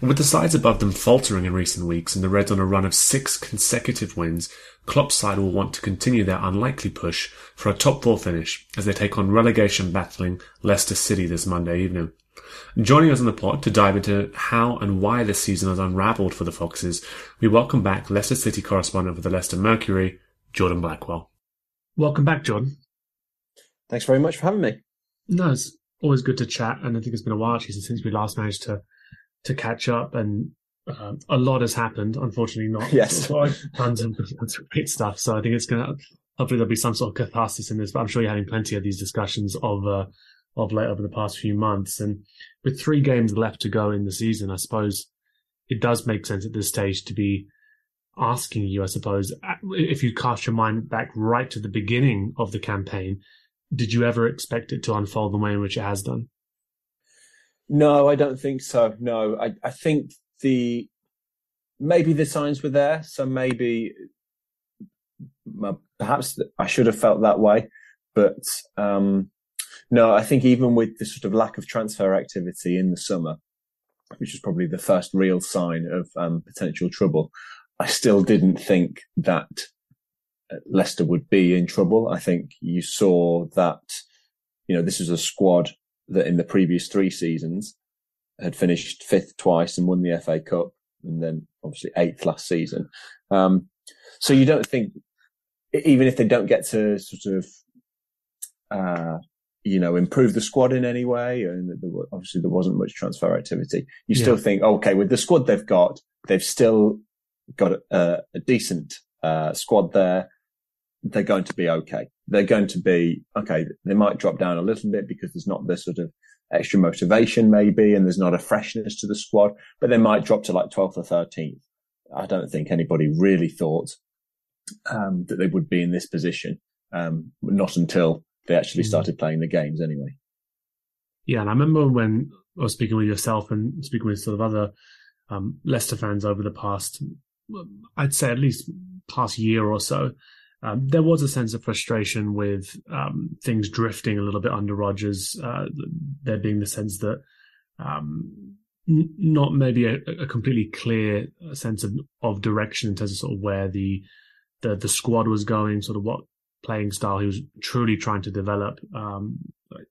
And with the sides above them faltering in recent weeks and the Reds on a run of six consecutive wins, Klopp's side will want to continue their unlikely push for a top four finish as they take on relegation battling Leicester City this Monday evening. Joining us on the pod to dive into how and why this season has unravelled for the Foxes, we welcome back Leicester City correspondent for the Leicester Mercury, Jordan Blackwell. Welcome back, Jordan. Thanks very much for having me. No, it's always good to chat, and I think it's been a while actually since we last managed to to catch up, and uh, a lot has happened. Unfortunately, not yes, tons of, tons of great stuff. So I think it's gonna hopefully there'll be some sort of catharsis in this. But I'm sure you're having plenty of these discussions of uh, of late over the past few months, and with three games left to go in the season, I suppose it does make sense at this stage to be asking you, I suppose, if you cast your mind back right to the beginning of the campaign, did you ever expect it to unfold the way in which it has done? No, I don't think so. No, I, I think the maybe the signs were there, so maybe perhaps I should have felt that way, but um, no, I think even with the sort of lack of transfer activity in the summer, which was probably the first real sign of um, potential trouble, I still didn't think that uh, Leicester would be in trouble. I think you saw that, you know, this is a squad that in the previous three seasons had finished fifth twice and won the FA Cup and then obviously eighth last season. Um, so you don't think, even if they don't get to sort of, uh, you know, improve the squad in any way, and there, obviously there wasn't much transfer activity, you yeah. still think, okay, with the squad they've got, they've still got a, a decent uh, squad there. They're going to be okay. They're going to be okay. They might drop down a little bit because there's not this sort of extra motivation maybe, and there's not a freshness to the squad, but they might drop to like 12th or 13th. I don't think anybody really thought um, that they would be in this position. Um, not until they actually mm. started playing the games anyway. Yeah, and I remember when I was speaking with yourself and speaking with sort of other um, Leicester fans over the past I'd say at least past year or so, um, there was a sense of frustration with um, things drifting a little bit under Rodgers. Uh, there being the sense that um, n- not maybe a, a, completely clear sense of, of direction in terms of sort of where the the the squad was going, sort of what playing style he was truly trying to develop. Um,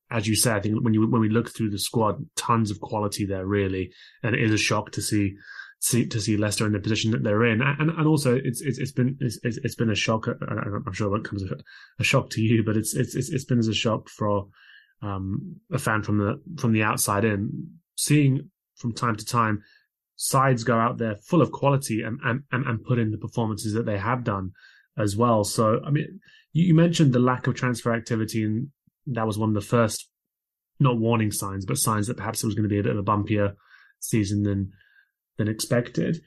as you say, I think when you when we look through the squad, tons of quality there really, and it is a shock to see. See, to see Leicester in the position that they're in, and and also it's it's, it's been it's, it's been a shock. I'm sure it as a, shock to you, but it's it's it's been as a shock for um, a fan from the from the outside in, seeing from time to time sides go out there full of quality and and and, and put in the performances that they have done as well. So I mean, you, you mentioned the lack of transfer activity, and that was one of the first not warning signs, but signs that perhaps it was going to be a bit of a bumpier season than than expected.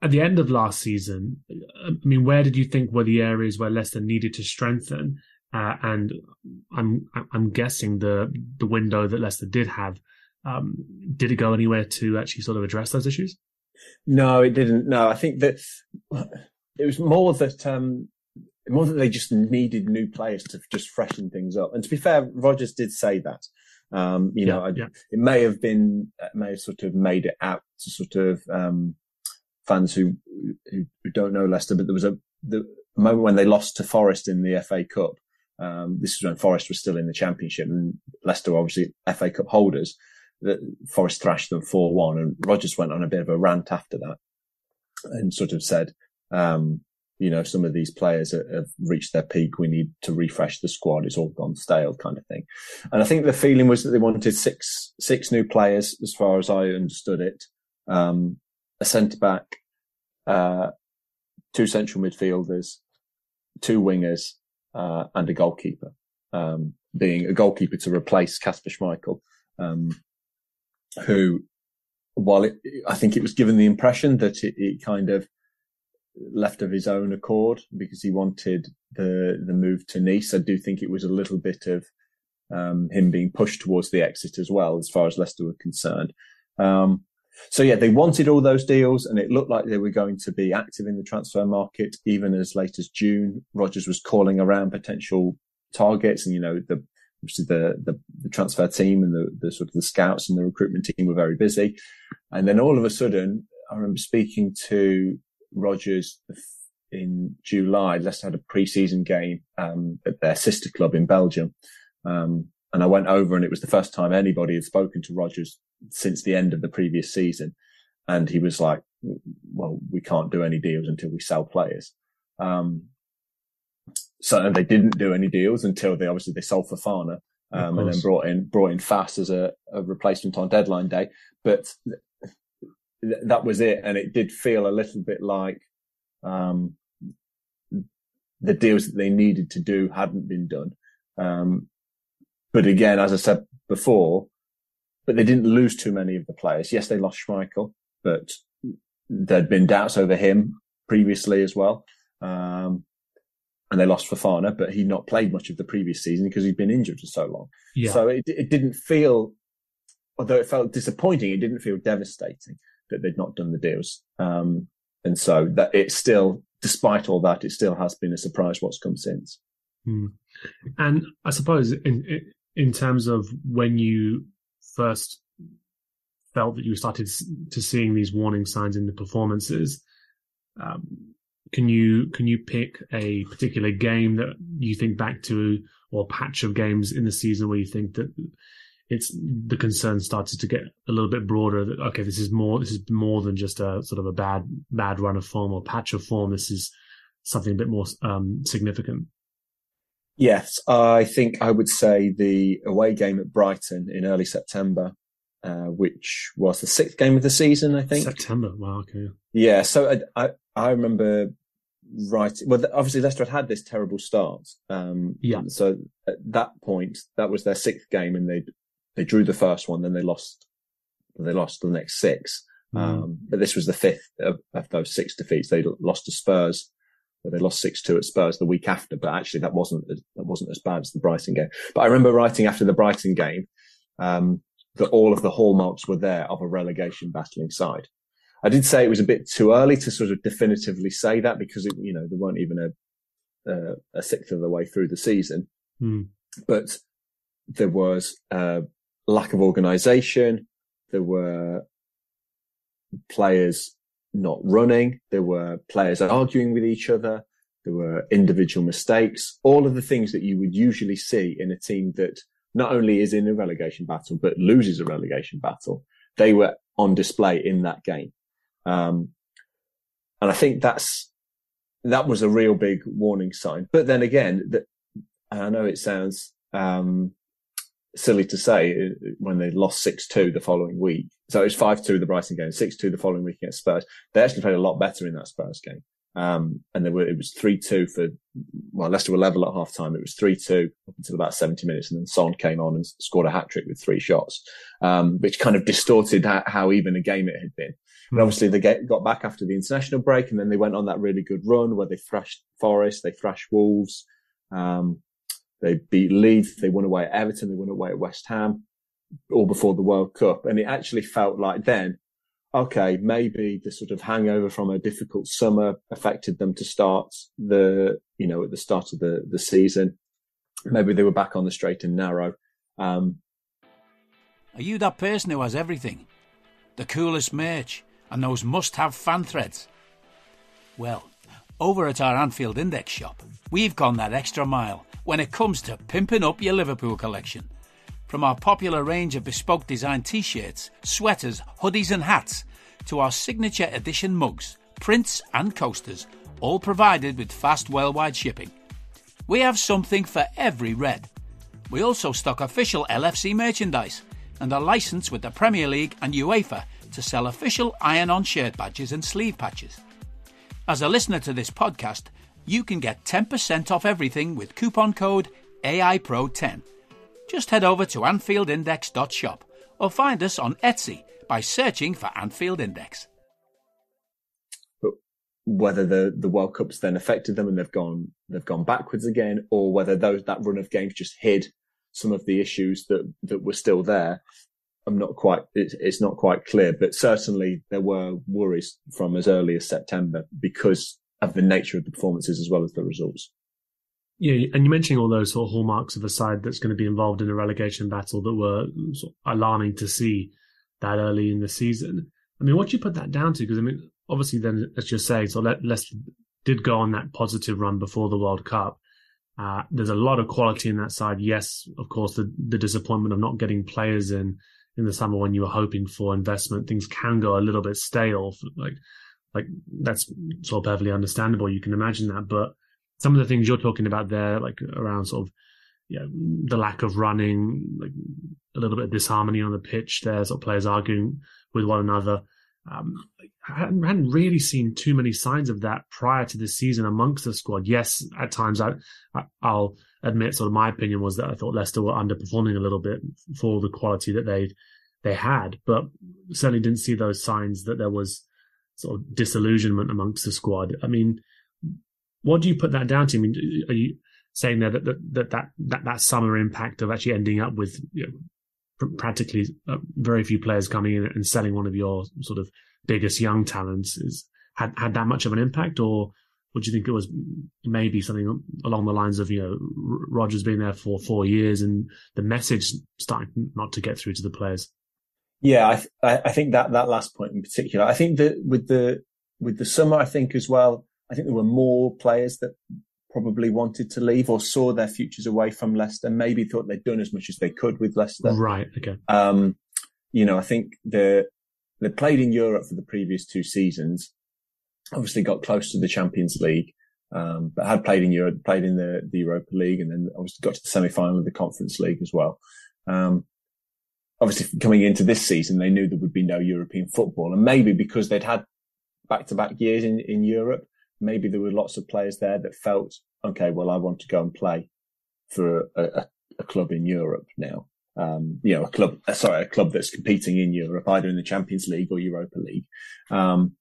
At the end of last season, I mean, where did you think were the areas where Leicester needed to strengthen? Uh, and I'm I'm guessing the the window that Leicester did have um, did it go anywhere to actually sort of address those issues? No, it didn't. No, I think that it was more that um, more that they just needed new players to just freshen things up. And to be fair, Rodgers did say that. Um, you yeah, know, yeah. it may have been, may have sort of made it out to sort of um, fans who, who, who don't know Leicester, but there was a the moment when they lost to Forest in the FA Cup. Um, this is when Forest was still in the Championship, and Leicester were obviously FA Cup holders. That Forest thrashed them four one, and Rodgers went on a bit of a rant after that, and sort of said, um, you know, some of these players have reached their peak. We need to refresh the squad. It's all gone stale kind of thing. And I think the feeling was that they wanted six, six new players as far as I understood it. Um, a centre back, uh, two central midfielders, two wingers, uh, and a goalkeeper. Um, being a goalkeeper to replace Kasper Schmeichel, um, who, while it, I think it was given the impression that it, it kind of left of his own accord because he wanted the the move to Nice. I do think it was a little bit of um, him being pushed towards the exit as well, as far as Leicester were concerned. Um, so yeah, they wanted all those deals, and it looked like they were going to be active in the transfer market even as late as June. Rodgers was calling around potential targets, and you know the obviously the, the, the transfer team and the, the sort of the scouts and the recruitment team were very busy. And then all of a sudden, I remember speaking to Rodgers in July. Leicester had a pre-season game um, at their sister club in Belgium, um, and I went over, and it was the first time anybody had spoken to Rodgers since the end of the previous season, and he was like, "Well, we can't do any deals until we sell players." Um, so they didn't do any deals until they obviously they sold Fofana. Um, and then brought in brought in Faes as a, a replacement on deadline day. But th- that was it. And it did feel a little bit like, um, the deals that they needed to do hadn't been done. Um, but again, as I said before, but they didn't lose too many of the players. Yes, they lost Schmeichel, but there'd been doubts over him previously as well. Um, and they lost Fofana, but he'd not played much of the previous season because he'd been injured for so long. Yeah. So it, it didn't feel, although it felt disappointing, it didn't feel devastating that they'd not done the deals. Um, and so that it still, despite all that, it still has been a surprise what's come since. Hmm. And I suppose in, in terms of when you first felt that you started to seeing these warning signs in the performances, um, can you can you pick a particular game that you think back to or patch of games in the season where you think that it's the concern started to get a little bit broader that okay this is more this is more than just a sort of a bad bad run of form or patch of form. This is something a bit more um, significant. Yes i think i would say the away game at brighton in early september uh, which was the sixth game of the season i think. September? Wow okay. Yeah so i i, I remember right well obviously leicester had had this terrible start um yeah. so at that point that was their sixth game and they they drew the first one, then they lost. They lost the next six. Mm. Um, but this was the fifth of, of, those six defeats. They lost to Spurs. They lost six two at Spurs the week after, but actually that wasn't as, that wasn't as bad as the Brighton game. But I remember writing after the Brighton game um, that all of the hallmarks were there of a relegation battling side. I did say it was a bit too early to sort of definitively say that because it, you know they weren't even a uh, a sixth of the way through the season, mm. but there was uh, lack of organization. There were players not running. There were players arguing with each other. There were individual mistakes, all of the things that you would usually see in a team that not only is in a relegation battle, but loses a relegation battle. They were on display in that game. Um, and I think that's, that was a real big warning sign. But then again, that I know it sounds, um, silly to say uh, when they lost 6-2 the following week. So it was 5-2 the Brighton game, 6-2 the following week against Spurs. They actually played a lot better in that Spurs game. Um, and there were, it was 3-2 for, well, Leicester were level at half time. It was 3-2 up until about 70 minutes. And then Son came on and scored a hat trick with three shots, um, which kind of distorted how, how, even a game it had been. And obviously they get, got back after the international break and then they went on that really good run where they thrashed Forest, they thrashed Wolves. Um, they beat Leeds. They won away at Everton. They won away at West Ham all before the World Cup. And it actually felt like then, okay, maybe the sort of hangover from a difficult summer affected them to start the, you know, at the start of the, the season. Maybe they were back on the straight and narrow. Um, Are you that person who has everything? The coolest merch and those must have fan threads? Well, over at our Anfield Index shop, we've gone that extra mile when it comes to pimping up your Liverpool collection. From our popular range of bespoke design t shirts, sweaters, hoodies, and hats, to our signature edition mugs, prints, and coasters, all provided with fast worldwide shipping. We have something for every red. We also stock official LFC merchandise and are licensed with the Premier League and UEFA to sell official iron on shirt badges and sleeve patches. As a listener to this podcast, you can get 10% off everything with coupon code AIPRO10. Just head over to AnfieldIndex.shop or find us on Etsy by searching for Anfield Index. But whether the, the World Cup's then affected them and they've gone they've gone backwards again, or whether those that run of games just hid some of the issues that that were still there, I'm not quite, it's, it's not quite clear, but certainly there were worries from as early as September because of the nature of the performances as well as the results. Yeah, and you're mentioning all those sort of hallmarks of a side that's going to be involved in a relegation battle that were sort of alarming to see that early in the season. I mean, what do you put that down to? Because I mean, obviously, then as you're saying, so Leicester did go on that positive run before the World Cup. Uh, there's a lot of quality in that side. Yes, of course, the the disappointment of not getting players in in the summer when you were hoping for investment, things can go a little bit stale. Like, like that's sort of perfectly understandable. You can imagine that, but some of the things you're talking about there, like around sort of, yeah, the lack of running, like a little bit of disharmony on the pitch there, sort of players arguing with one another. Um, I hadn't, really seen too many signs of that prior to this season amongst the squad. Yes, at times I, I'll admit sort of my opinion was that I thought Leicester were underperforming a little bit for the quality that they they had, but certainly didn't see those signs that there was sort of disillusionment amongst the squad. I mean, what do you put that down to? I mean, are you saying there that that that that, that, that summer impact of actually ending up with you know, pr- practically uh, very few players coming in and selling one of your sort of biggest young talents is had had that much of an impact, or would you think it was maybe something along the lines of you know Rodgers being there for four years and the message starting not to get through to the players? Yeah, I, th- I think that that last point in particular. I think that with the with the summer, I think as well. I think there were more players that probably wanted to leave or saw their futures away from Leicester. Maybe thought they'd done as much as they could with Leicester. Right. Okay. Um, you know, I think the they played in Europe for the previous two seasons. Obviously, got close to the Champions League, um, but had played in Europe, played in the, the Europa League, and then obviously got to the semi final of the Conference League as well. Um, obviously coming into this season, they knew there would be no European football. And maybe because they'd had back to back years in, in Europe, maybe there were lots of players there that felt, okay, well, I want to go and play for a, a, a club in Europe now. Um, you know, a club, uh, sorry, a club that's competing in Europe, either in the Champions League or Europa League. Um,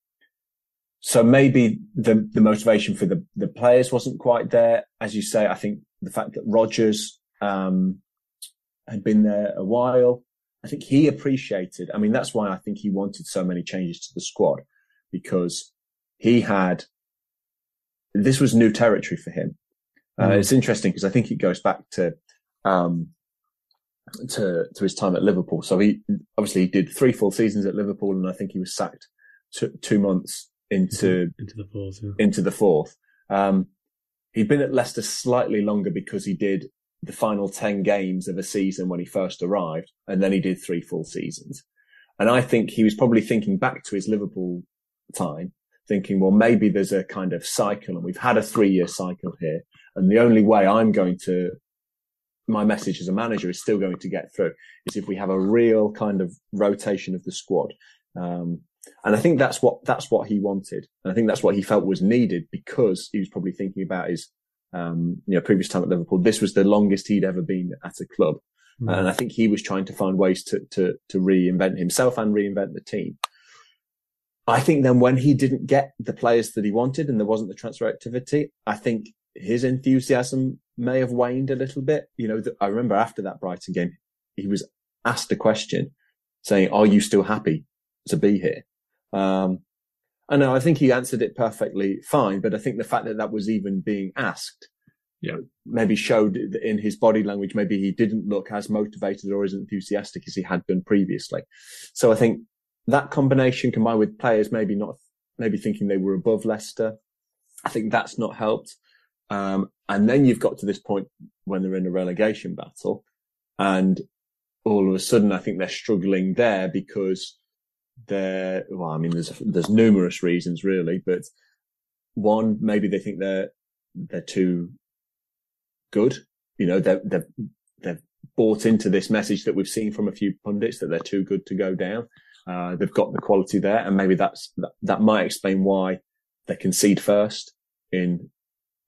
so maybe the, the motivation for the, the players wasn't quite there. As you say, I think the fact that Rodgers, um, had been there a while, I think he appreciated. I mean, that's why I think he wanted so many changes to the squad because he had this was new territory for him. Uh, mm. it's interesting because I think it goes back to um, to to his time at Liverpool. So he obviously he did three full seasons at Liverpool, and I think he was sacked two, two months into into the fourth. Yeah. Into the fourth. Um, he'd been at Leicester slightly longer because he did the final 10 games of a season when he first arrived, and then he did three full seasons. And I think he was probably thinking back to his Liverpool time, thinking, well, maybe there's a kind of cycle and we've had a three year cycle here. And the only way I'm going to, my message as a manager is still going to get through is if we have a real kind of rotation of the squad. Um, and I think that's what, that's what he wanted. And I think that's what he felt was needed because he was probably thinking about his, um, you know, previous time at Liverpool. This was the longest he'd ever been at a club. Mm. And I think he was trying to find ways to, to, to reinvent himself and reinvent the team. I think then when he didn't get the players that he wanted and there wasn't the transfer activity, I think his enthusiasm may have waned a little bit. You know, I remember after that Brighton game, he was asked a question saying, are you still happy to be here? Um, I know I think he answered it perfectly fine, but I think the fact that that was even being asked yeah. maybe showed in his body language, maybe he didn't look as motivated or as enthusiastic as he had been previously. So I think that combination combined with players maybe not, maybe thinking they were above Leicester, I think that's not helped. Um, and then you've got to this point when they're in a relegation battle and all of a sudden I think they're struggling there because they're, well, I mean, there's, there's numerous reasons really, but one, maybe they think they're, they're too good. You know, they've, they've, they've bought into this message that we've seen from a few pundits that they're too good to go down. Uh, they've got the quality there and maybe that's, that, that might explain why they concede first in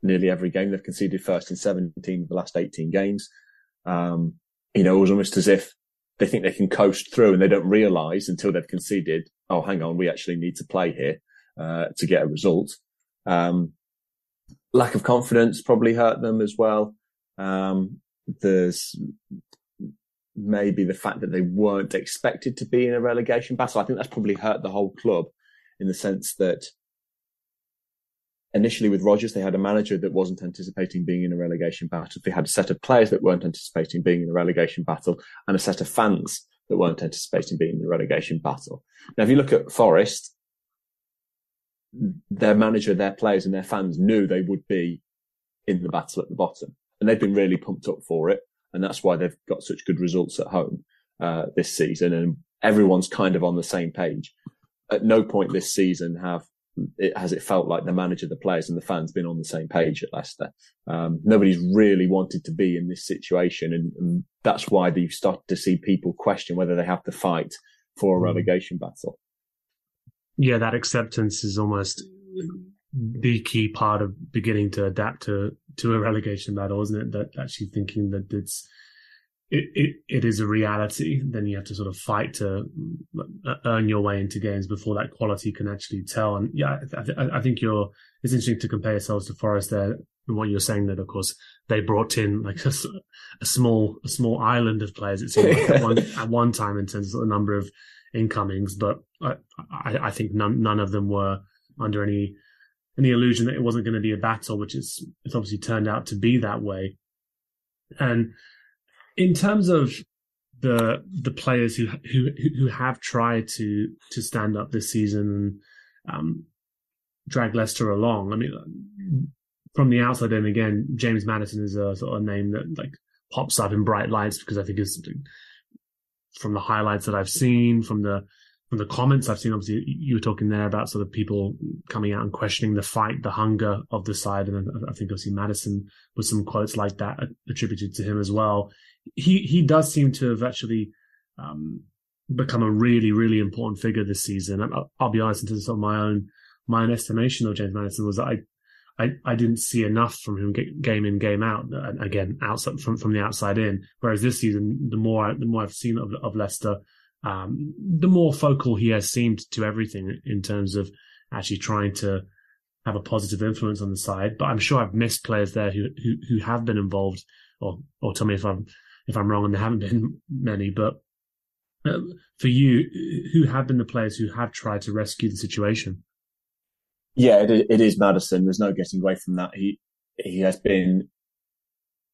nearly every game. They've conceded first in 17 of the last 18 games. Um, you know, it was almost as if they think they can coast through and they don't realize until they've conceded, oh, hang on, we actually need to play here, uh, to get a result. Um, lack of confidence probably hurt them as well. Um, there's maybe the fact that they weren't expected to be in a relegation battle. I think that's probably hurt the whole club in the sense that initially with Rodgers, they had a manager that wasn't anticipating being in a relegation battle. They had a set of players that weren't anticipating being in a relegation battle and a set of fans that weren't anticipating being in a relegation battle. Now, if you look at Forest, their manager, their players and their fans knew they would be in the battle at the bottom and they've been really pumped up for it. And that's why they've got such good results at home, uh, this season. And everyone's kind of on the same page. At no point this season have it has it felt like the manager, the players and the fans been on the same page at Leicester. Um, nobody's really wanted to be in this situation. And, and that's why you start to see people question whether they have to fight for a hmm. relegation battle yeah, that acceptance is almost the key part of beginning to adapt to to a relegation battle, isn't it? That actually thinking that it's it, it, it is a reality, then you have to sort of fight to uh, earn your way into games before that quality can actually tell. And yeah, I, th- I think you're, it's interesting to compare yourselves to Forest there. And what you're saying that, of course, they brought in like a, a small, a small island of players. It seemed like at one, at one time in terms of the number of incomings, but I, I, I think none, none of them were under any any illusion that it wasn't going to be a battle, which is it's obviously turned out to be that way. And in terms of the the players who who who have tried to to stand up this season and um, drag Leicester along, I mean, from the outside in again, James Maddison is a sort of name that like pops up in bright lights because I think it's from the highlights that I've seen, from the from the comments I've seen. Obviously, you were talking there about sort of people coming out and questioning the fight, the hunger of the side, and I think obviously Maddison with some quotes like that attributed to him as well. He he does seem to have actually um, become a really really important figure this season. I'll, I'll be honest, in terms of my own my own estimation of James Maddison was that I I, I didn't see enough from him game in game out. Again, outside from from the outside in. Whereas this season, the more the more I've seen of, of Leicester, um, the more focal he has seemed to everything in terms of actually trying to have a positive influence on the side. But I'm sure I've missed players there who who, who have been involved, or or tell me if I'm if I'm wrong and there haven't been many. But uh, for you, who have been the players who have tried to rescue the situation? Yeah, it, it is Maddison. There's no getting away from that. He he has been,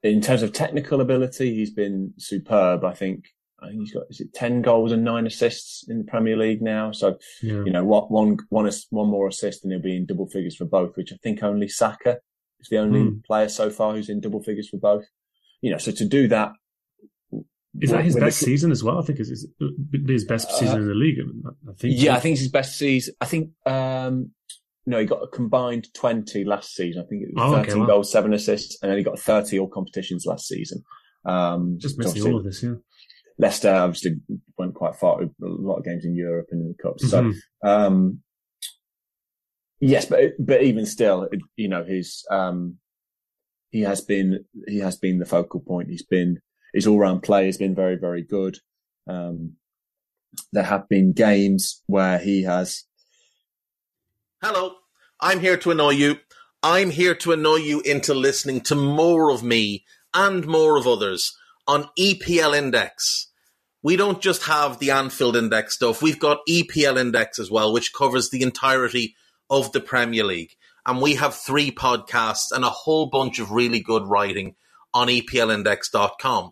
in terms of technical ability, he's been superb. I think I think he's got is it ten goals and nine assists in the Premier League now. So yeah. you know what one one one more assist and he'll be in double figures for both, which I think only Saka is the only mm. player so far who's in double figures for both. You know, so to do that. Is that his best the, season as well? I think it's his best uh, season in the league. I think. Yeah, I think it's his best season. I think, um, no, he got a combined 20 last season. I think it was oh, 13 okay, goals, seven assists, and then he got 30 all competitions last season. Um, Just missing all of this, yeah. Leicester obviously went quite far, a lot of games in Europe and in the Cups. Mm-hmm. So, um, yes, but, but even still, you know, his, um, he has been, he has been the focal point. He's been, his all round play has been very, very good. Um, there have been games where he has. Hello, I'm here to annoy you. I'm here to annoy you into listening to more of me and more of others on EPL Index. We don't just have the Anfield Index stuff, we've got EPL Index as well, which covers the entirety of the Premier League. And we have three podcasts and a whole bunch of really good writing on EPLindex.com.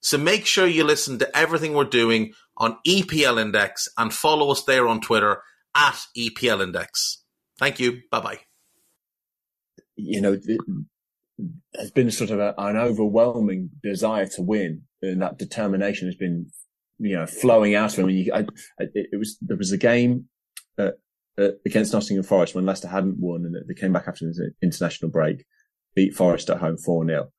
So make sure you listen to everything we're doing on EPL Index and follow us there on Twitter at EPL Index. Thank you. Bye bye. You know, there's been sort of a, an overwhelming desire to win, and that determination has been, you know, flowing out of him. You, I, I, it was there was a game uh, uh, against Nottingham Forest when Leicester hadn't won, and they came back after the international break, beat Forest at home four 0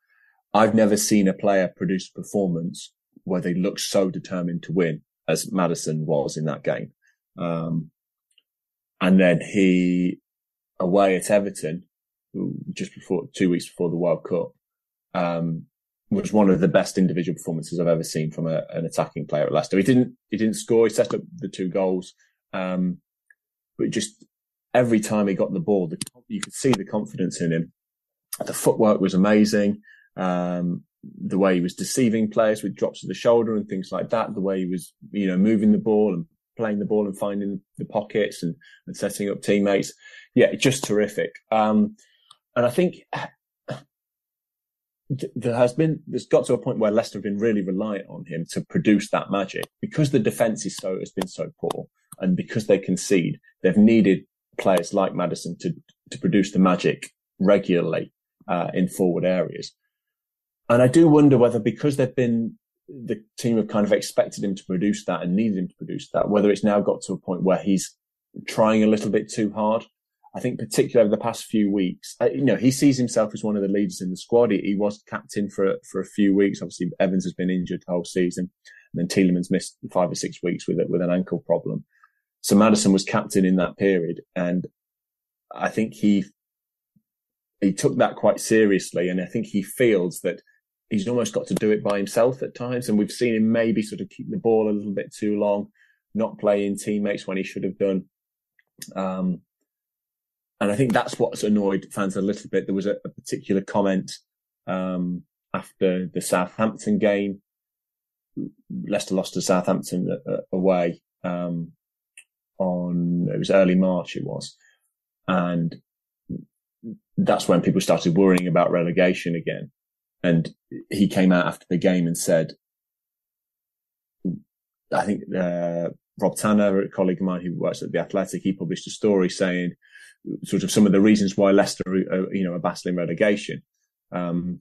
I've never seen a player produce a performance where they look so determined to win as Maddison was in that game. Um, and then he away at Everton just before two weeks before the World Cup, um, was one of the best individual performances I've ever seen from a, an attacking player at Leicester. He didn't he didn't score. He set up the two goals, um, but just every time he got the ball, the, you could see the confidence in him. The footwork was amazing. Um, the way he was deceiving players with drops of the shoulder and things like that. The way he was, you know, moving the ball and playing the ball and finding the pockets and, and setting up teammates. Yeah, just terrific. Um, and I think there has been, there's got to a point where Leicester have been really reliant on him to produce that magic because the defense is so, has been so poor and because they concede, they've needed players like Maddison to, to produce the magic regularly, uh, in forward areas. And I do wonder whether because they've been, the team have kind of expected him to produce that and needed him to produce that, whether it's now got to a point where he's trying a little bit too hard I think particularly over the past few weeks, you know, he sees himself as one of the leaders in the squad. He, he, was captain for for a few weeks. Obviously, Evans has been injured the whole season, and then Tielemans missed five or six weeks with it with an ankle problem. So Maddison was captain in that period, and I think he he took that quite seriously, and I think he feels that he's almost got to do it by himself at times. And we've seen him maybe sort of keep the ball a little bit too long, not playing teammates when he should have done. Um, and I think that's what's annoyed fans a little bit. There was a, a particular comment um, after the Southampton game. Leicester lost to Southampton uh, uh, away um, on it was early March. It was, and that's when people started worrying about relegation again. And he came out after the game and said, I think uh, Rob Tanner, a colleague of mine who works at the Athletic, he published a story saying sort of some of the reasons why Leicester, are, you know, are battling relegation. Um,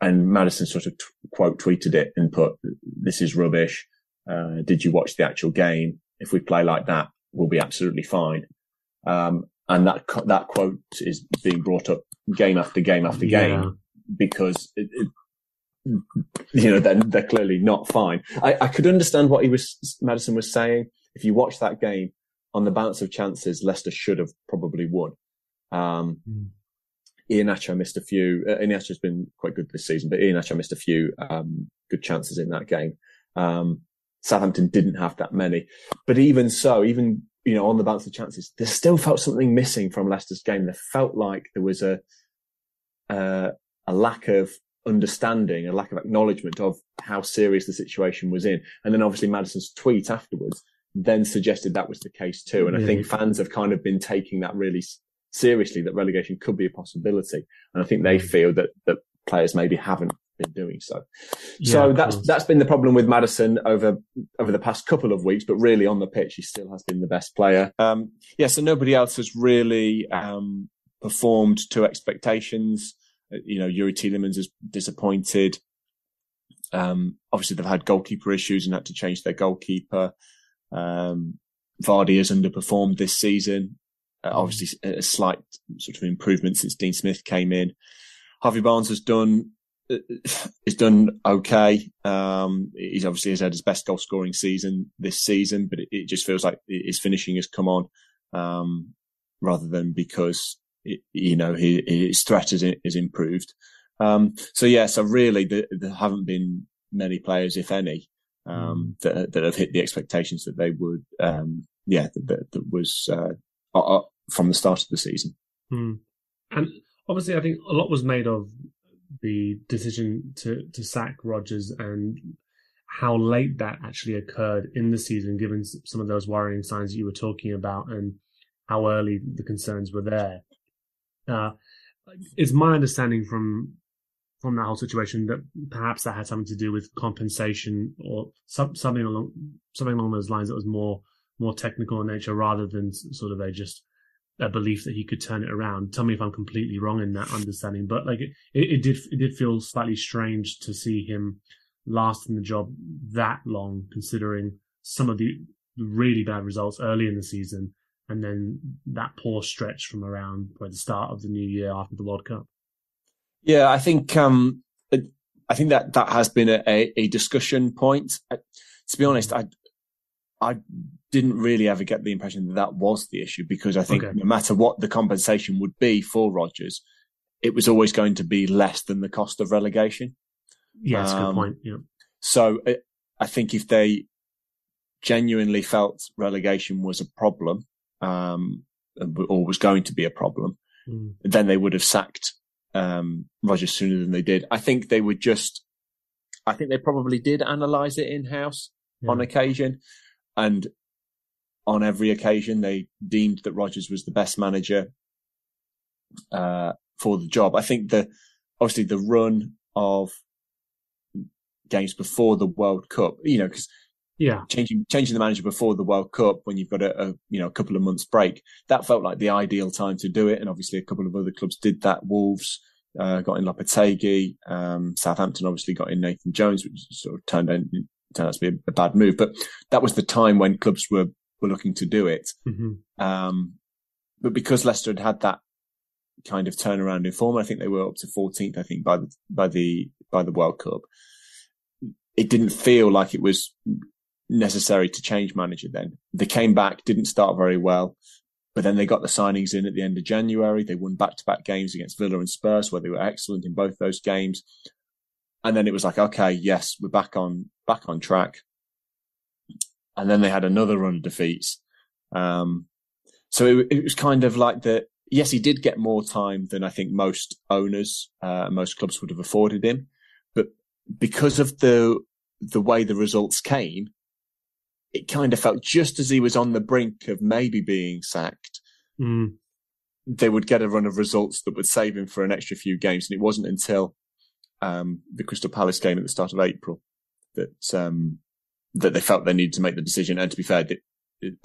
and Maddison sort of t- quote tweeted it and put, "This is rubbish. Uh, did you watch the actual game? If we play like that, we'll be absolutely fine." Um, and that that quote is being brought up game after game after game. Because it, it, you know they're, they're clearly not fine. I, I could understand what he was Maddison was saying. If you watch that game, on the balance of chances, Leicester should have probably won. Um, mm. Iheanacho missed a few. Uh, Iheanacho's been quite good this season, but Iheanacho missed a few um, good chances in that game. Um, Southampton didn't have that many, but even so, even you know on the balance of chances, there still felt something missing from Leicester's game. There felt like there was a uh, a a lack of understanding, a lack of acknowledgement of how serious the situation was in. And then obviously Maddison's tweet afterwards then suggested that was the case too. And I think fans have kind of been taking that really seriously that relegation could be a possibility. And I think they feel that, that players maybe haven't been doing so. Yeah, so that's that's been the problem with Maddison over over the past couple of weeks, but really on the pitch he still has been the best player. Um, yeah, so nobody else has really um, performed to expectations. Uh, you know, Youri Tielemans is disappointed. Um, obviously they've had goalkeeper issues and had to change their goalkeeper. Um, Vardy has underperformed this season. Uh, mm. obviously a slight sort of improvement since Dean Smith came in. Harvey Barnes has done he's done okay. Um, he's obviously has had his best goal scoring season this season, but it, it, just feels like his finishing has come on, um, rather than because, you know, his, his threat has, is improved. Um, so yeah, so really there, there, haven't been many players, if any, um, mm. that, that have hit the expectations that they would, um, yeah, that, that was, uh, from the start of the season. Mm. And obviously I think a lot was made of the decision to to sack Rodgers and how late that actually occurred in the season, given some of those worrying signs that you were talking about and how early the concerns were there. Uh, it's my understanding from from that whole situation that perhaps that had something to do with compensation or some, something along something along those lines that was more more technical in nature rather than sort of a just a belief that he could turn it around. Tell me if I'm completely wrong in that understanding, but like it, it, it did, it did feel slightly strange to see him last in the job that long, considering some of the really bad results early in the season, and then that poor stretch from around by the start of the new year after the World Cup. Yeah, I think um, I think that that has been a, a discussion point. to be honest, I I didn't really ever get the impression that that was the issue because I think okay. no matter what the compensation would be for Rodgers, it was always going to be less than the cost of relegation. Yeah, that's um, a good um, point. Yeah. So it, I think if they genuinely felt relegation was a problem, um, or was going to be a problem, mm. then they would have sacked um, Rodgers sooner than they did. I think they would just, I think they probably did analyze it in house yeah. on occasion. And on every occasion, they deemed that Rodgers was the best manager uh, for the job. I think the obviously the run of games before the World Cup, you know, because yeah, changing changing the manager before the World Cup when you've got a, a, you know a couple of months break, that felt like the ideal time to do it. And obviously, a couple of other clubs did that. Wolves uh, got in Lopetegui, um, Southampton obviously got in Nathan Jones, which sort of turned out, turned out to be a, a bad move. But that was the time when clubs were were looking to do it. Mm-hmm. Um, but because Leicester had had that kind of turnaround in form, I think they were up to 14th, I think, by the, by the, by the World Cup. It didn't feel like it was necessary to change manager then. They came back, didn't start very well, but then they got the signings in at the end of January. They won back to back games against Villa and Spurs where they were excellent in both those games. And then it was like, okay, yes, we're back on, back on track and then they had another run of defeats. Um, so it, it, was kind of like the yes, he did get more time than I think most owners, uh, most clubs would have afforded him, but because of the the way the results came, it kind of felt just as he was on the brink of maybe being sacked. Mm. They would get a run of results that would save him for an extra few games, and it wasn't until um, the Crystal Palace game at the start of April that um, that they felt they needed to make the decision. And to be fair, they,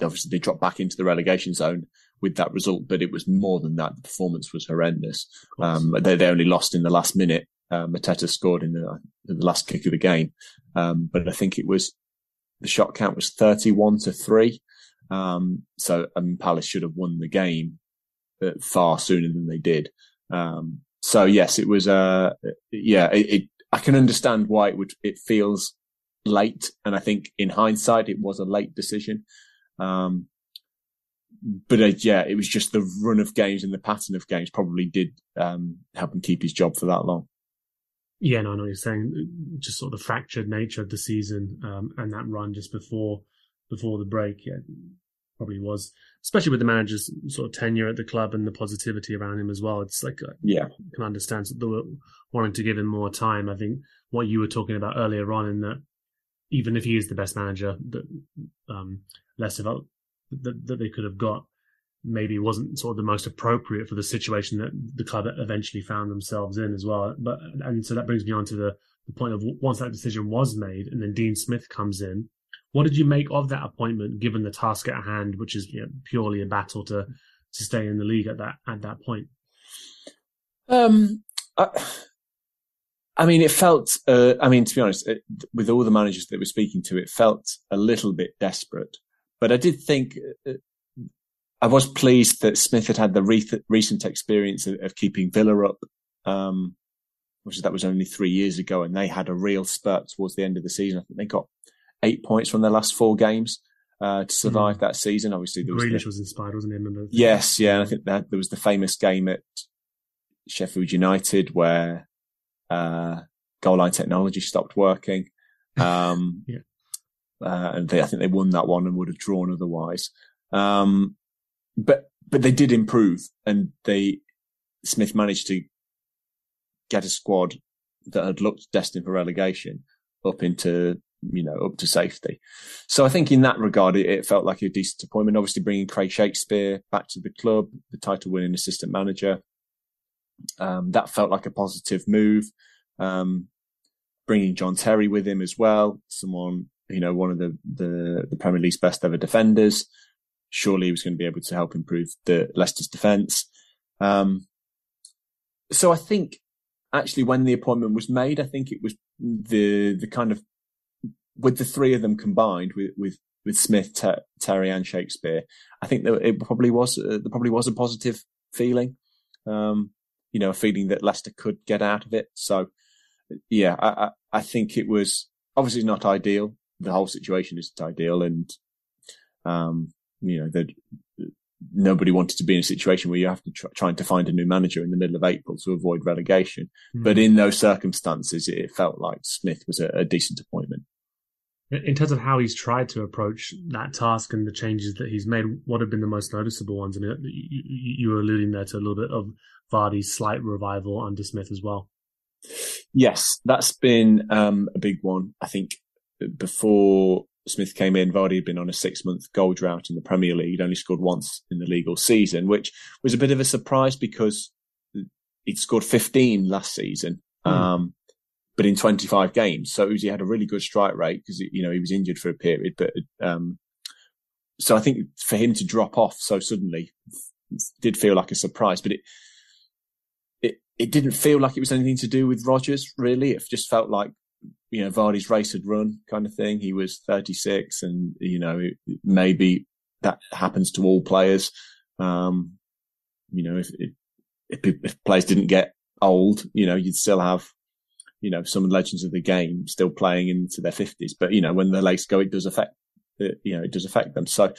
obviously they dropped back into the relegation zone with that result, but it was more than that. The performance was horrendous. Um, they, they only lost in the last minute. Uh, Mateta scored in the, in the, last kick of the game. Um, but I think it was the shot count was 31 to three. Um, so, um, Palace should have won the game uh, far sooner than they did. Um, so yes, it was, uh, yeah, it, it, I can understand why it would, it feels late. And I think in hindsight, it was a late decision. Um, but uh, yeah, it was just the run of games and the pattern of games probably did um, help him keep his job for that long. Yeah, no, I know you're saying just sort of the fractured nature of the season um, and that run just before before the break. Yeah, probably was, especially with the manager's sort of tenure at the club and the positivity around him as well. It's like, uh, yeah, you can understand that they were wanting to give him more time. I think what you were talking about earlier on in that even if he is the best manager that um, Leicester felt that, that they could have got, maybe wasn't sort of the most appropriate for the situation that the club eventually found themselves in as well. But and so that brings me on to the, the point of once that decision was made, and then Dean Smith comes in. What did you make of that appointment, given the task at hand, which is you know, purely a battle to to stay in the league at that at that point? Um, I, I mean, it felt. Uh, I mean, to be honest, it, with all the managers that we're speaking to, it felt a little bit desperate. But I did think uh, I was pleased that Smith had had the re- recent experience of, of, keeping Villa up, um, which that was only three years ago, and they had a real spurt towards the end of the season. I think they got eight points from their last four games uh, to survive mm. that season. Obviously, there Grealish was, the, was inspired, wasn't he? Remember? Yes, yeah. I think that there was the famous game at Sheffield United where uh, goal line technology stopped working. Um, yeah. Uh, and they, I think they won that one and would have drawn otherwise. Um, but but they did improve, and they Smith managed to get a squad that had looked destined for relegation up into you know up to safety. So I think in that regard, it, it felt like a decent appointment. Obviously, bringing Craig Shakespeare back to the club, the title-winning assistant manager, um, that felt like a positive move. Um, bringing John Terry with him as well, someone you know one of the the, the Premier League's best ever defenders surely he was going to be able to help improve the Leicester's defence. Um, so I think actually when the appointment was made, I think it was the the kind of with the three of them combined with with with Smith, Ter- Terry, and Shakespeare, I think that it probably was uh, there probably was a positive feeling, um, you know, a feeling that Leicester could get out of it. So yeah, I, I, I think it was obviously not ideal. The whole situation isn't ideal, and um, you know, that nobody wanted to be in a situation where you have to try trying to find a new manager in the middle of April to avoid relegation. Mm. But in those circumstances, it felt like Smith was a, a, decent appointment. In terms of how he's tried to approach that task and the changes that he's made, what have been the most noticeable ones? I mean, you, you were alluding there to a little bit of Vardy's slight revival under Smith as well. Yes, that's been um, a big one. I think before Smith came in, Vardy had been on a six month goal drought in the Premier League. He'd only scored once in the legal season, which was a bit of a surprise because he'd scored 15 last season. Mm. Um, but in 25 games. So he had a really good strike rate because, you know, he was injured for a period. But, um, so I think for him to drop off so suddenly did feel like a surprise, but it, it, it didn't feel like it was anything to do with Rodgers, really. It just felt like you know, Vardy's race had run kind of thing. He was 36 and, you know, maybe that happens to all players. Um, you know, if, if, if, players didn't get old, you know, you'd still have, you know, some legends of the game still playing into their fifties. But, you know, when the legs go, it does affect, it, you know, it does affect them. So,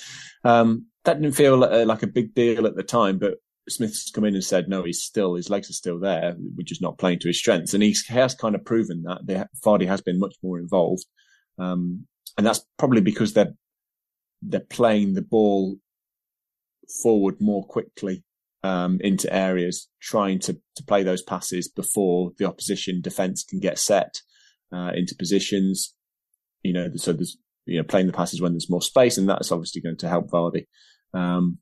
um, that didn't feel like a big deal at the time, but Smith's come in and said, no, he's still, his legs are still there. We're just not playing to his strengths. And he has kind of proven that. The, Vardy has been much more involved. Um, and that's probably because they're, they're playing the ball forward more quickly, um, into areas, trying to, to play those passes before the opposition defense can get set, uh, into positions. You know, so there's, you know, playing the passes when there's more space and that's obviously going to help Vardy. Um,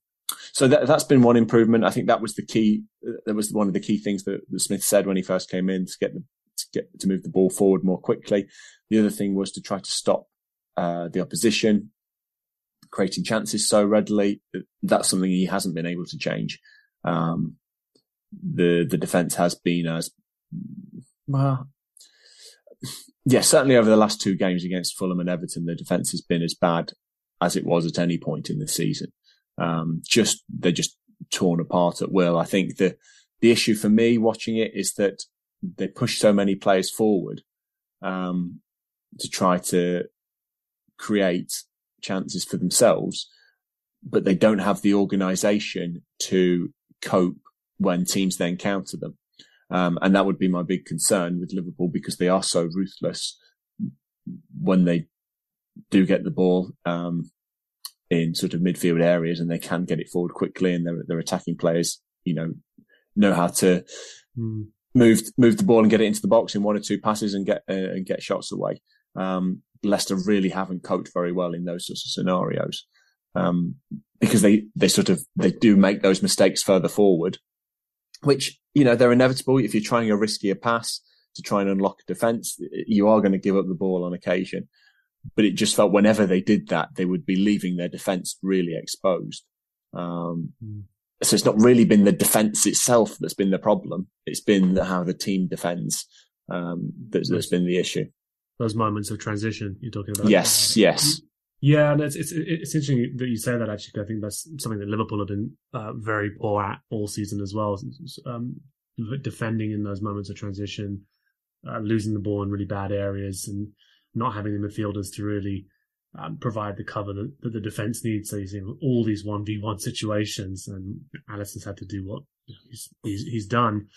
so that, has been one improvement. I think that was the key. That was one of the key things that, that Smith said when he first came in to get the, to get to move the ball forward more quickly. The other thing was to try to stop uh, the opposition creating chances so readily. That's something he hasn't been able to change. Um, the the defense has been as well. Yeah, certainly over the last two games against Fulham and Everton, the defense has been as bad as it was at any point in the season. Um, just they're just torn apart at will. I think the the issue for me watching it is that they push so many players forward um, to try to create chances for themselves, but they don't have the organisation to cope when teams then counter them. Um, and that would be my big concern with Liverpool because they are so ruthless when they do get the ball. Um, in sort of midfield areas and they can get it forward quickly and their, their attacking players, you know, know how to mm. move, move the ball and get it into the box in one or two passes and get, uh, and get shots away. Um, Leicester really haven't coped very well in those sorts of scenarios. Um, because they, they sort of, they do make those mistakes further forward, which, you know, they're inevitable. If you're trying a riskier pass to try and unlock a defense, you are going to give up the ball on occasion. But it just felt whenever they did that, they would be leaving their defense really exposed. Um, mm. So it's not really been the defense itself that's been the problem. It's been how the team defends um, that's, that's been the issue. Those moments of transition you're talking about. Yes, yes. Yeah, and it's, it's it's interesting that you say that. Actually, because I think that's something that Liverpool have been uh, very poor at all season as well. Um, defending in those moments of transition, uh, losing the ball in really bad areas, and not having the midfielders to really um, provide the cover that, that, the defense needs. So you see all these one v one situations, and Alisson's had to do what he's he's, he's done.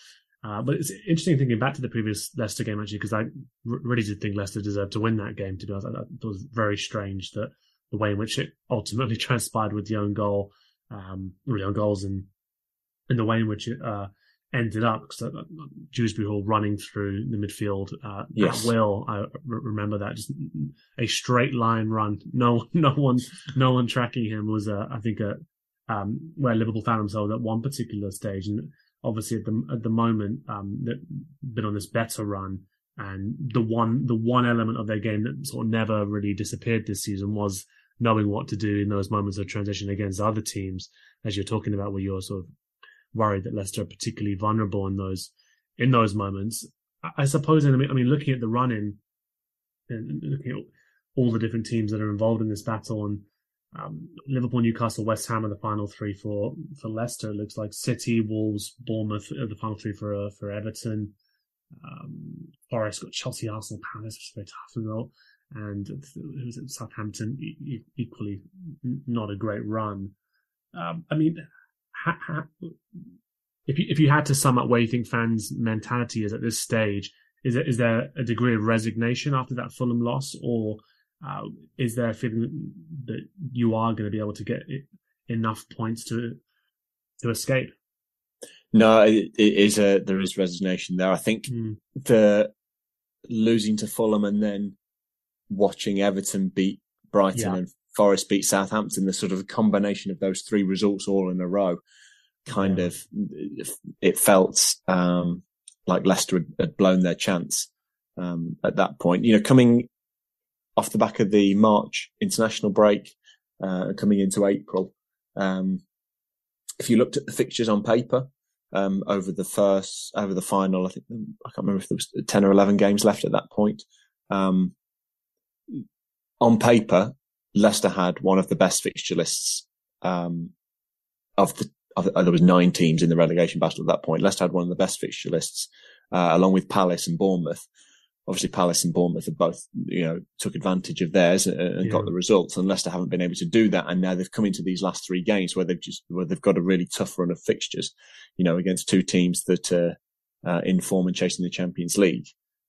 Uh, but it's interesting thinking back to the previous Leicester game actually, because I really did think Leicester deserved to win that game. To be honest, it was very strange that the way in which it ultimately transpired with the own goal, um, really own goals, and and the way in which it uh, ended up because uh, Dewsbury Hall running through the midfield uh, yes. at will. I remember that just a straight line run. No, no one, no one tracking him was, uh, I think, a, um, where Liverpool found themselves at one particular stage. And obviously at the, at the moment, um, that been on this better run. And the one, the one element of their game that sort of never really disappeared this season was knowing what to do in those moments of transition against other teams, as you're talking about, where you're sort of worried that Leicester are particularly vulnerable in those in those moments. I suppose, in, I mean, looking at the run in and looking at all the different teams that are involved in this battle, and um, Liverpool, Newcastle, West Ham are the final three for for Leicester. It looks like City, Wolves, Bournemouth are the final three for uh, for Everton. Um, Forest got Chelsea, Arsenal, Palace, which is very tough well. And it was Southampton, equally not a great run. Um, I mean, ha, ha, if you if you had to sum up where you think fans' mentality is at this stage, is there, is there a degree of resignation after that Fulham loss, or uh, is there a feeling that you are going to be able to get enough points to to escape? No, it, it is a there is resignation there. I think mm. the losing to Fulham and then watching Everton beat Brighton yeah. and Forest beat Southampton, the sort of combination of those three results all in a row, kind yeah. of it felt um, like Leicester had, blown their chance um, at that point. You know, coming off the back of the March international break, uh, coming into April, um, if you looked at the fixtures on paper um, over the first over the final, I think I can't remember if there was ten or eleven games left at that point. Um, on paper, Leicester had one of the best fixture lists um, of the. Of, uh, there was nine teams in the relegation battle at that point. Leicester had one of the best fixture lists, uh, along with Palace and Bournemouth. Obviously, Palace and Bournemouth have both, you know, took advantage of theirs and, and yeah. got the results, and Leicester haven't been able to do that. And now they've come into these last three games where they've just where they've got a really tough run of fixtures, you know, against two teams that are uh, in form and chasing the Champions League.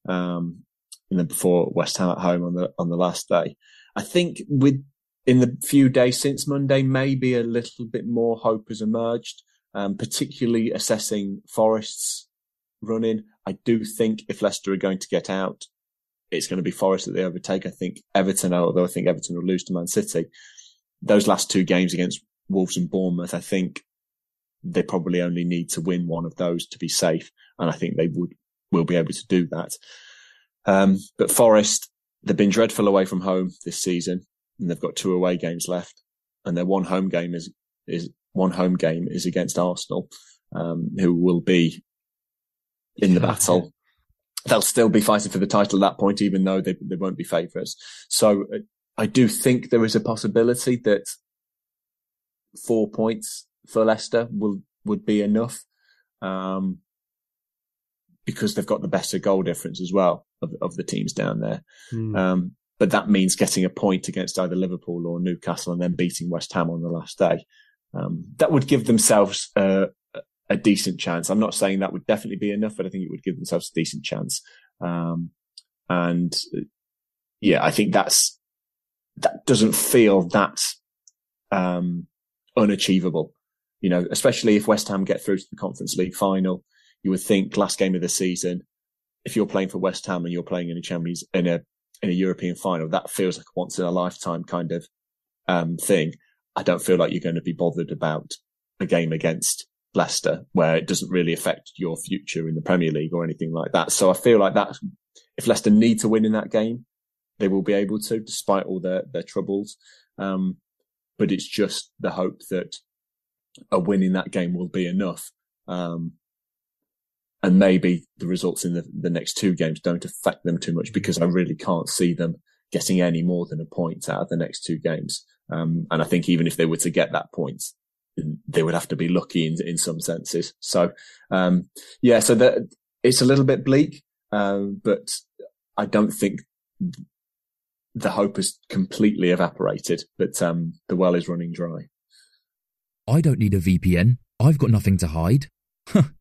Um, and then before West Ham at home on the on the last day. I think with in the few days since Monday, maybe a little bit more hope has emerged, um, particularly assessing Forest's running. I do think if Leicester are going to get out, it's going to be Forest that they overtake. I think Everton, although I think Everton will lose to Man City, those last two games against Wolves and Bournemouth, I think they probably only need to win one of those to be safe. And I think they would, will be able to do that. Um, but Forest, They've been dreadful away from home this season, and they've got two away games left. And their one home game is is one home game is against Arsenal, um, who will be in the battle. They'll still be fighting for the title at that point, even though they they won't be favourites. So I do think there is a possibility that four points for Leicester will would be enough. Um, because they've got the better goal difference as well of, of the teams down there. Mm. Um, but that means getting a point against either Liverpool or Newcastle and then beating West Ham on the last day. Um, that would give themselves a, a, decent chance. I'm not saying that would definitely be enough, but I think it would give themselves a decent chance. Um, and yeah, I think that's, that doesn't feel that um, unachievable. You know, especially if West Ham get through to the Conference League final, you would think last game of the season, if you're playing for West Ham and you're playing in a Champions in a in a European final, that feels like a once in a lifetime kind of um, thing. I don't feel like you're going to be bothered about a game against Leicester where it doesn't really affect your future in the Premier League or anything like that. So I feel like that if Leicester need to win in that game, they will be able to, despite all their their troubles. Um, but it's just the hope that a win in that game will be enough. Um, and maybe the results in the, the next two games don't affect them too much because I really can't see them getting any more than a point out of the next two games. Um, and I think even if they were to get that point, they would have to be lucky in, in some senses. So, um, yeah, so that it's a little bit bleak, um, but I don't think the hope has completely evaporated, but, um, the well is running dry. I don't need a VPN. I've got nothing to hide.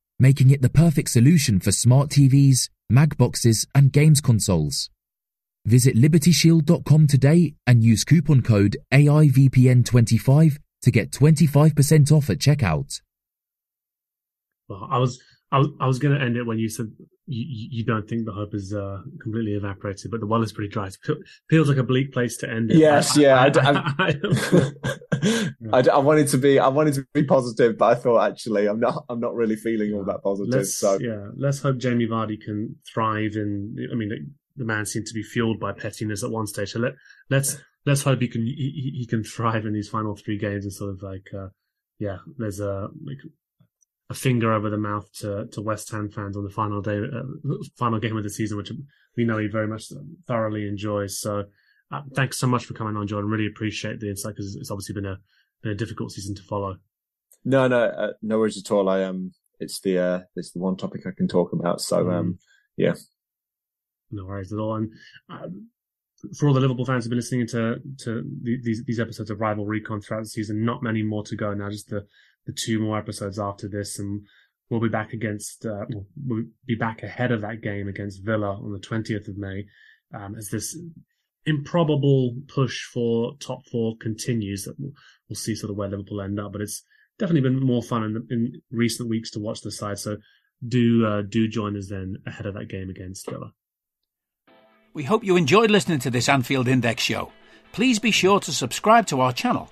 making it the perfect solution for smart TVs, Mag boxes, and games consoles. Visit libertyshield.com today and use coupon code AIVPN25 to get 25% off at checkout. Well, I was I was, I was going to end it when you said you, you don't think the hope is uh, completely evaporated, but the well is pretty dry. It feels like a bleak place to end it. Yes, I, yeah. I, I, I, wanted to be I wanted to be positive, but I thought actually I'm not I'm not really feeling all that positive. Let's, so yeah, let's hope Jamie Vardy can thrive. In I mean, the, the man seemed to be fueled by pettiness at one stage. So let let's let's hope he can he, he can thrive in these final three games and sort of like uh, yeah, there's a like a finger over the mouth to, to West Ham fans on the final day, uh, final game of the season, which we know he very much thoroughly enjoys. So, uh, thanks so much for coming on, Jordan. Really appreciate the insight because it's obviously been a, been a difficult season to follow. No, no, uh, no worries at all. I um, it's the uh, it's the one topic I can talk about. So, mm. um, yeah, no worries at all. And um, for all the Liverpool fans who've been listening to to these these episodes of Rival Recon throughout the season, not many more to go now. Just the the two more episodes after this, and we'll be back against uh, we'll be back ahead of that game against Villa on the twentieth of May, um, as this improbable push for top four continues. That we'll, we'll, see sort of where Liverpool end up, but it's definitely been more fun in, in recent weeks to watch the side. So do uh, do join us then ahead of that game against Villa. We hope you enjoyed listening to this Anfield Index show. Please be sure to subscribe to our channel